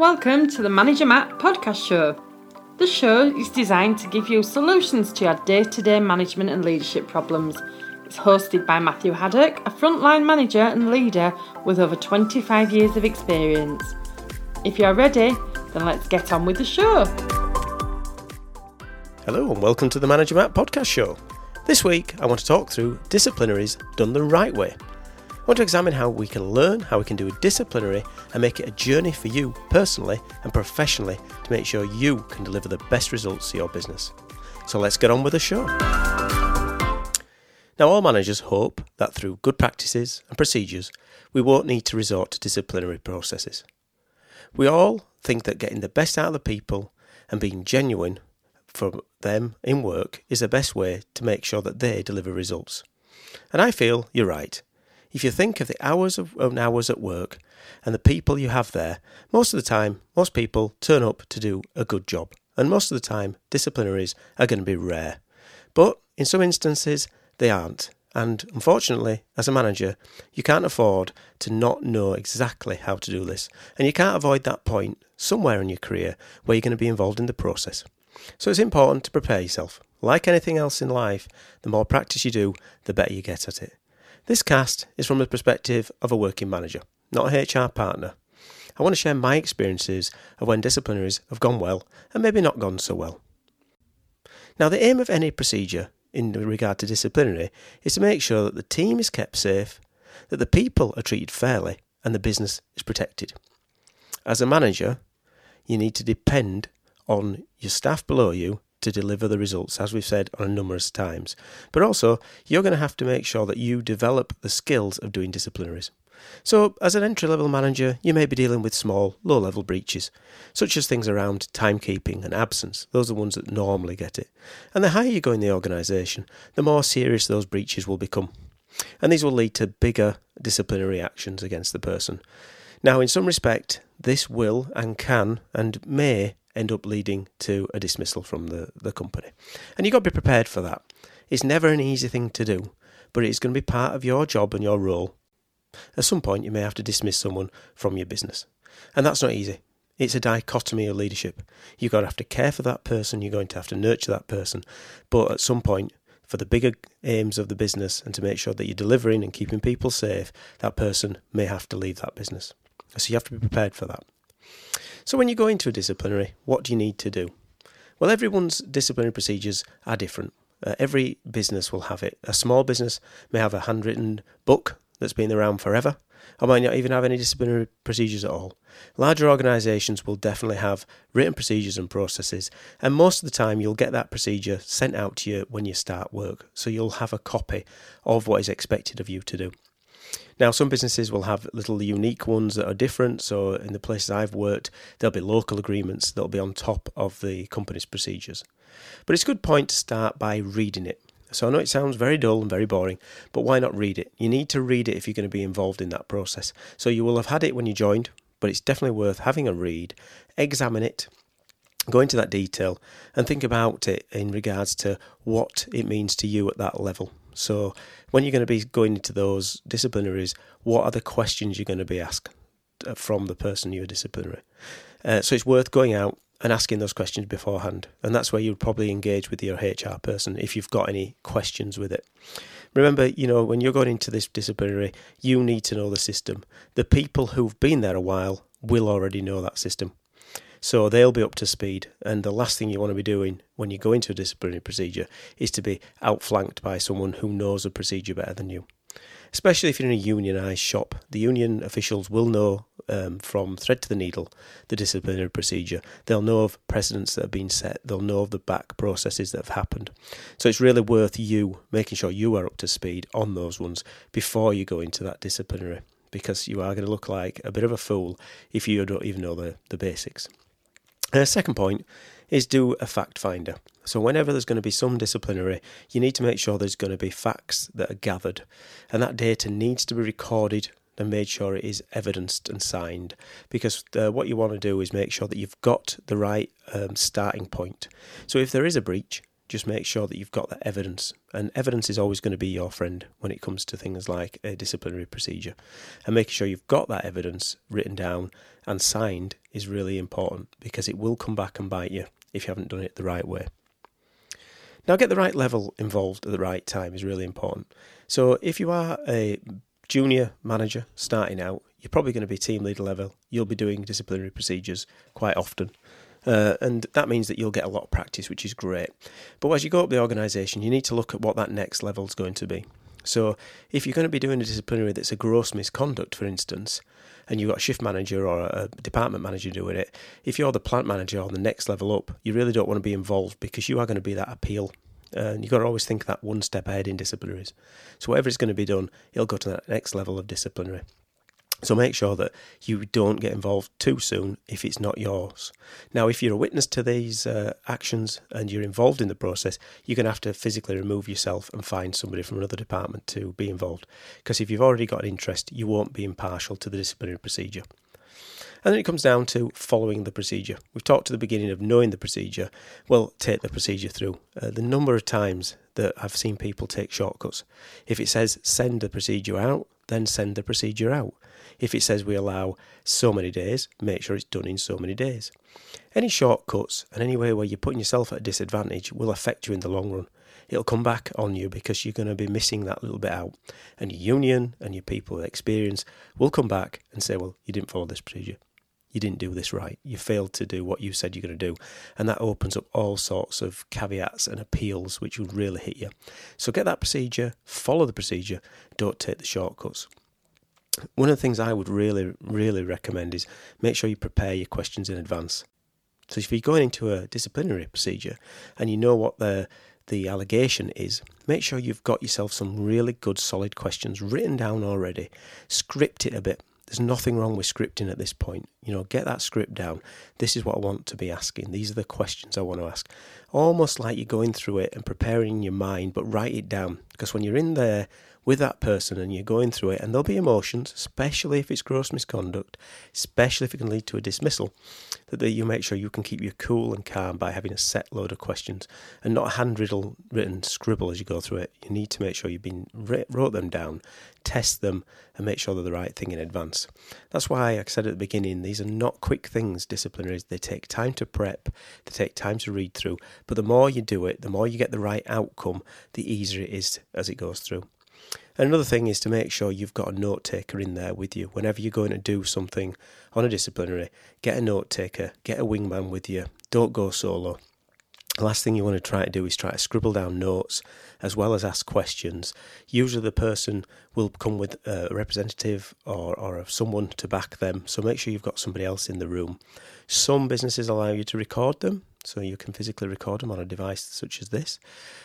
Welcome to the Manager Matt podcast show. The show is designed to give you solutions to your day to day management and leadership problems. It's hosted by Matthew Haddock, a frontline manager and leader with over 25 years of experience. If you're ready, then let's get on with the show. Hello, and welcome to the Manager Matt podcast show. This week, I want to talk through disciplinaries done the right way. Want to examine how we can learn how we can do a disciplinary and make it a journey for you personally and professionally to make sure you can deliver the best results to your business. So let's get on with the show. Now, all managers hope that through good practices and procedures, we won't need to resort to disciplinary processes. We all think that getting the best out of the people and being genuine for them in work is the best way to make sure that they deliver results. And I feel you're right. If you think of the hours of hours at work and the people you have there, most of the time, most people turn up to do a good job. And most of the time, disciplinaries are going to be rare. But in some instances, they aren't. And unfortunately, as a manager, you can't afford to not know exactly how to do this. And you can't avoid that point somewhere in your career where you're going to be involved in the process. So it's important to prepare yourself. Like anything else in life, the more practice you do, the better you get at it. This cast is from the perspective of a working manager, not a HR partner. I want to share my experiences of when disciplinaries have gone well and maybe not gone so well. Now, the aim of any procedure in regard to disciplinary is to make sure that the team is kept safe, that the people are treated fairly, and the business is protected. As a manager, you need to depend on your staff below you to deliver the results, as we've said on numerous times. But also, you're going to have to make sure that you develop the skills of doing disciplinaries. So, as an entry level manager, you may be dealing with small, low level breaches, such as things around timekeeping and absence. Those are the ones that normally get it. And the higher you go in the organisation, the more serious those breaches will become. And these will lead to bigger disciplinary actions against the person. Now, in some respect, this will and can and may end up leading to a dismissal from the, the company. And you've got to be prepared for that. It's never an easy thing to do, but it's going to be part of your job and your role. At some point, you may have to dismiss someone from your business. And that's not easy. It's a dichotomy of leadership. You've got to have to care for that person, you're going to have to nurture that person. But at some point, for the bigger aims of the business and to make sure that you're delivering and keeping people safe, that person may have to leave that business. So you have to be prepared for that. So, when you go into a disciplinary, what do you need to do? Well, everyone's disciplinary procedures are different. Uh, every business will have it. A small business may have a handwritten book that's been around forever, or might not even have any disciplinary procedures at all. Larger organisations will definitely have written procedures and processes, and most of the time you'll get that procedure sent out to you when you start work, so you'll have a copy of what is expected of you to do. Now, some businesses will have little unique ones that are different. So, in the places I've worked, there'll be local agreements that'll be on top of the company's procedures. But it's a good point to start by reading it. So, I know it sounds very dull and very boring, but why not read it? You need to read it if you're going to be involved in that process. So, you will have had it when you joined, but it's definitely worth having a read, examine it, go into that detail, and think about it in regards to what it means to you at that level. So, when you're going to be going into those disciplinaries, what are the questions you're going to be asked uh, from the person you're disciplinary? Uh, so, it's worth going out and asking those questions beforehand. And that's where you'd probably engage with your HR person if you've got any questions with it. Remember, you know, when you're going into this disciplinary, you need to know the system. The people who've been there a while will already know that system. So they'll be up to speed. And the last thing you want to be doing when you go into a disciplinary procedure is to be outflanked by someone who knows the procedure better than you. Especially if you're in a unionised shop, the union officials will know um, from thread to the needle the disciplinary procedure. They'll know of precedents that have been set. They'll know of the back processes that have happened. So it's really worth you making sure you are up to speed on those ones before you go into that disciplinary, because you are going to look like a bit of a fool if you don't even know the, the basics. Uh, second point is do a fact finder. So, whenever there's going to be some disciplinary, you need to make sure there's going to be facts that are gathered, and that data needs to be recorded and made sure it is evidenced and signed. Because uh, what you want to do is make sure that you've got the right um, starting point. So, if there is a breach, just make sure that you've got that evidence. And evidence is always going to be your friend when it comes to things like a disciplinary procedure. And making sure you've got that evidence written down and signed is really important because it will come back and bite you if you haven't done it the right way. Now, get the right level involved at the right time is really important. So, if you are a junior manager starting out, you're probably going to be team leader level. You'll be doing disciplinary procedures quite often. Uh, and that means that you'll get a lot of practice, which is great. But as you go up the organisation, you need to look at what that next level is going to be. So, if you're going to be doing a disciplinary that's a gross misconduct, for instance, and you've got a shift manager or a department manager doing it, if you're the plant manager on the next level up, you really don't want to be involved because you are going to be that appeal. And you've got to always think that one step ahead in disciplinaries. So, whatever is going to be done, it'll go to that next level of disciplinary. So make sure that you don't get involved too soon if it's not yours. Now, if you're a witness to these uh, actions and you're involved in the process, you're going to have to physically remove yourself and find somebody from another department to be involved. Because if you've already got an interest, you won't be impartial to the disciplinary procedure. And then it comes down to following the procedure. We've talked at the beginning of knowing the procedure. Well, take the procedure through. Uh, the number of times that I've seen people take shortcuts. If it says send the procedure out, then send the procedure out. If it says we allow so many days, make sure it's done in so many days. Any shortcuts and any way where you're putting yourself at a disadvantage will affect you in the long run. It'll come back on you because you're going to be missing that little bit out. And your union and your people with experience will come back and say, well, you didn't follow this procedure. You didn't do this right. You failed to do what you said you're going to do. And that opens up all sorts of caveats and appeals which will really hit you. So get that procedure, follow the procedure, don't take the shortcuts one of the things I would really, really recommend is make sure you prepare your questions in advance. So if you're going into a disciplinary procedure and you know what the the allegation is, make sure you've got yourself some really good solid questions written down already. Script it a bit. There's nothing wrong with scripting at this point. You know, get that script down. This is what I want to be asking. These are the questions I want to ask. Almost like you're going through it and preparing your mind, but write it down. Because when you're in there with that person and you're going through it, and there'll be emotions, especially if it's gross misconduct, especially if it can lead to a dismissal, that you make sure you can keep your cool and calm by having a set load of questions and not a handwritten written scribble as you go through it. You need to make sure you've been wrote them down, test them, and make sure they're the right thing in advance. That's why I said at the beginning, these are not quick things. Disciplinaries they take time to prep, they take time to read through. But the more you do it, the more you get the right outcome, the easier it is as it goes through. Another thing is to make sure you've got a note taker in there with you. Whenever you're going to do something on a disciplinary, get a note taker, get a wingman with you. Don't go solo. The last thing you want to try to do is try to scribble down notes as well as ask questions. Usually, the person will come with a representative or, or someone to back them, so make sure you've got somebody else in the room. Some businesses allow you to record them, so you can physically record them on a device such as this.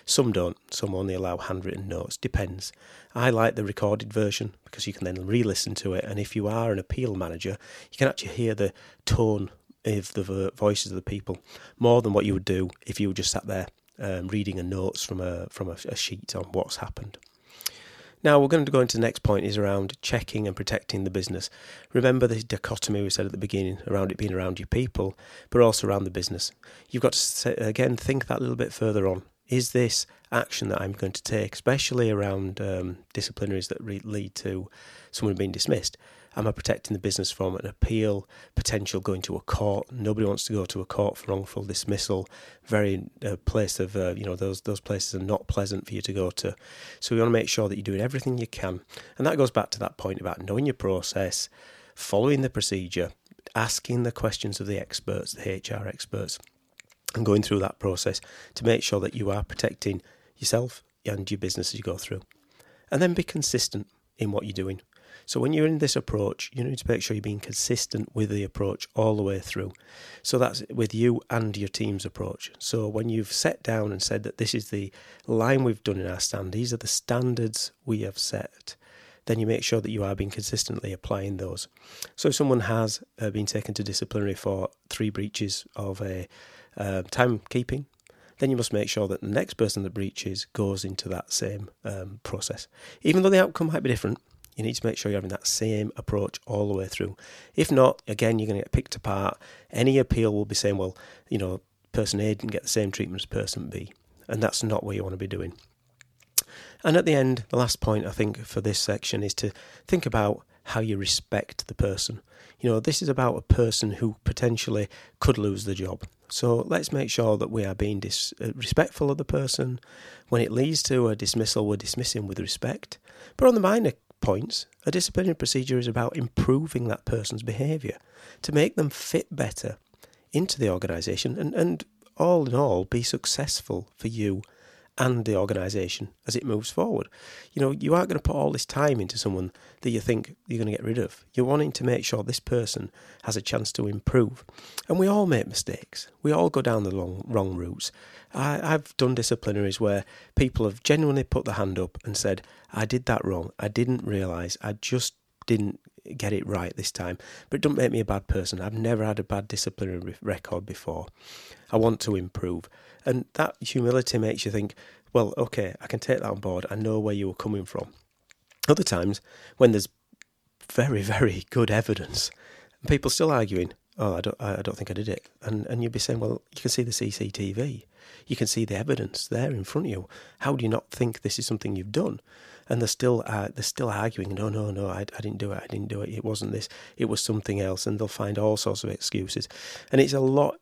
Some don't, some only allow handwritten notes, depends. I like the recorded version because you can then re listen to it, and if you are an appeal manager, you can actually hear the tone of the voices of the people more than what you would do if you were just sat there um, reading a notes from a from a, a sheet on what's happened. Now we're going to go into the next point is around checking and protecting the business. Remember the dichotomy we said at the beginning around it being around your people, but also around the business. You've got to again think that a little bit further on. Is this action that I'm going to take, especially around um, disciplinaries that re- lead to someone being dismissed? Am I protecting the business from an appeal, potential going to a court? Nobody wants to go to a court for wrongful dismissal. Very uh, place of uh, you know those those places are not pleasant for you to go to. So we want to make sure that you're doing everything you can, and that goes back to that point about knowing your process, following the procedure, asking the questions of the experts, the HR experts, and going through that process to make sure that you are protecting yourself and your business as you go through. And then be consistent in what you're doing. So when you're in this approach, you need to make sure you're being consistent with the approach all the way through. So that's with you and your team's approach. So when you've set down and said that this is the line we've done in our stand, these are the standards we have set, then you make sure that you are being consistently applying those. So if someone has uh, been taken to disciplinary for three breaches of a uh, timekeeping, then you must make sure that the next person that breaches goes into that same um, process. Even though the outcome might be different, you need to make sure you're having that same approach all the way through. If not, again, you're going to get picked apart. Any appeal will be saying, well, you know, person A didn't get the same treatment as person B. And that's not what you want to be doing. And at the end, the last point I think for this section is to think about how you respect the person. You know, this is about a person who potentially could lose the job. So let's make sure that we are being dis- uh, respectful of the person. When it leads to a dismissal, we're dismissing with respect. But on the minor points, a disciplinary procedure is about improving that person's behaviour to make them fit better into the organisation and, and all in all be successful for you and the organisation as it moves forward. You know, you aren't going to put all this time into someone that you think you're going to get rid of. You're wanting to make sure this person has a chance to improve. And we all make mistakes. We all go down the long, wrong routes. I, I've done disciplinaries where people have genuinely put the hand up and said, I did that wrong. I didn't realise. I just didn't get it right this time. But it doesn't make me a bad person. I've never had a bad disciplinary record before. I want to improve. And that humility makes you think, well, okay, I can take that on board. I know where you were coming from. Other times, when there's very, very good evidence, and people still arguing, oh, I don't, I don't think I did it. And, and you'd be saying, well, you can see the CCTV. You can see the evidence there in front of you. How do you not think this is something you've done? And they're still uh, they're still arguing. No, no, no. I, I didn't do it. I didn't do it. It wasn't this. It was something else. And they'll find all sorts of excuses. And it's a lot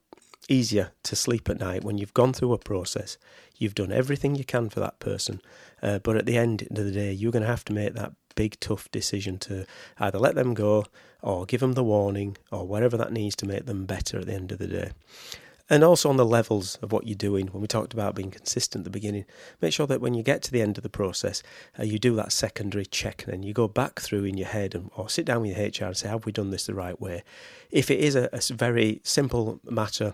easier to sleep at night when you've gone through a process. You've done everything you can for that person, uh, but at the end of the day, you're going to have to make that big tough decision to either let them go or give them the warning or whatever that needs to make them better at the end of the day. And also on the levels of what you're doing, when we talked about being consistent at the beginning, make sure that when you get to the end of the process, uh, you do that secondary check and then you go back through in your head and, or sit down with your HR and say, have we done this the right way? If it is a, a very simple matter,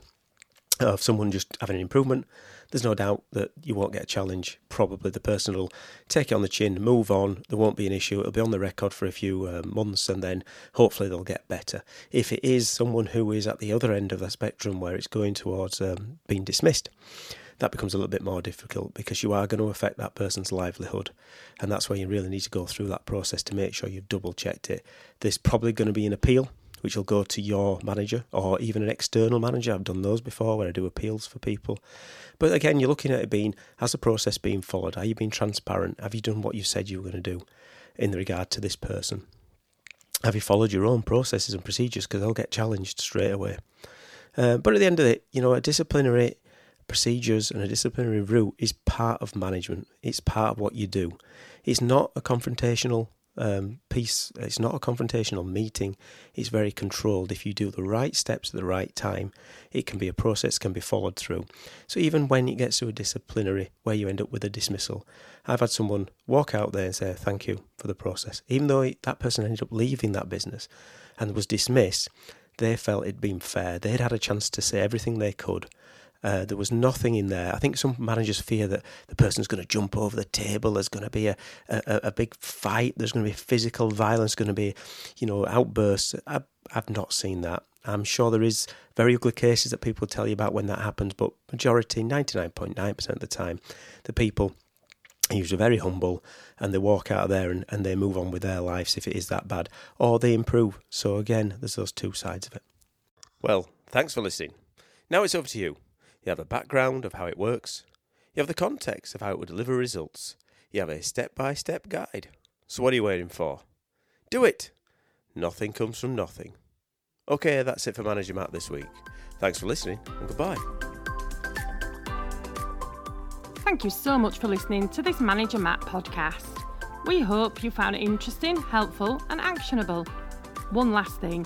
of someone just having an improvement, there's no doubt that you won't get a challenge. Probably the person will take it on the chin, move on. There won't be an issue. It'll be on the record for a few uh, months, and then hopefully they'll get better. If it is someone who is at the other end of the spectrum where it's going towards um, being dismissed, that becomes a little bit more difficult because you are going to affect that person's livelihood. And that's where you really need to go through that process to make sure you've double checked it. There's probably going to be an appeal which will go to your manager or even an external manager. I've done those before where I do appeals for people. But again, you're looking at it being has the process been followed? Are you being transparent? Have you done what you said you were going to do in regard to this person? Have you followed your own processes and procedures? Because they'll get challenged straight away. Uh, but at the end of it, you know, a disciplinary procedures and a disciplinary route is part of management. It's part of what you do. It's not a confrontational um, piece. It's not a confrontational meeting. It's very controlled. If you do the right steps at the right time, it can be a process can be followed through. So even when it gets to a disciplinary where you end up with a dismissal, I've had someone walk out there and say thank you for the process, even though that person ended up leaving that business and was dismissed. They felt it'd been fair. They'd had a chance to say everything they could uh, there was nothing in there. I think some managers fear that the person's going to jump over the table. There's going to be a, a, a big fight. There's going to be physical violence. Going to be, you know, outbursts. I, I've not seen that. I'm sure there is very ugly cases that people tell you about when that happens, but majority, 99.9% of the time, the people are usually very humble and they walk out of there and, and they move on with their lives if it is that bad, or they improve. So again, there's those two sides of it. Well, thanks for listening. Now it's over to you. You have a background of how it works. You have the context of how it will deliver results. You have a step by step guide. So, what are you waiting for? Do it! Nothing comes from nothing. Okay, that's it for Manager Matt this week. Thanks for listening and goodbye. Thank you so much for listening to this Manager Matt podcast. We hope you found it interesting, helpful, and actionable. One last thing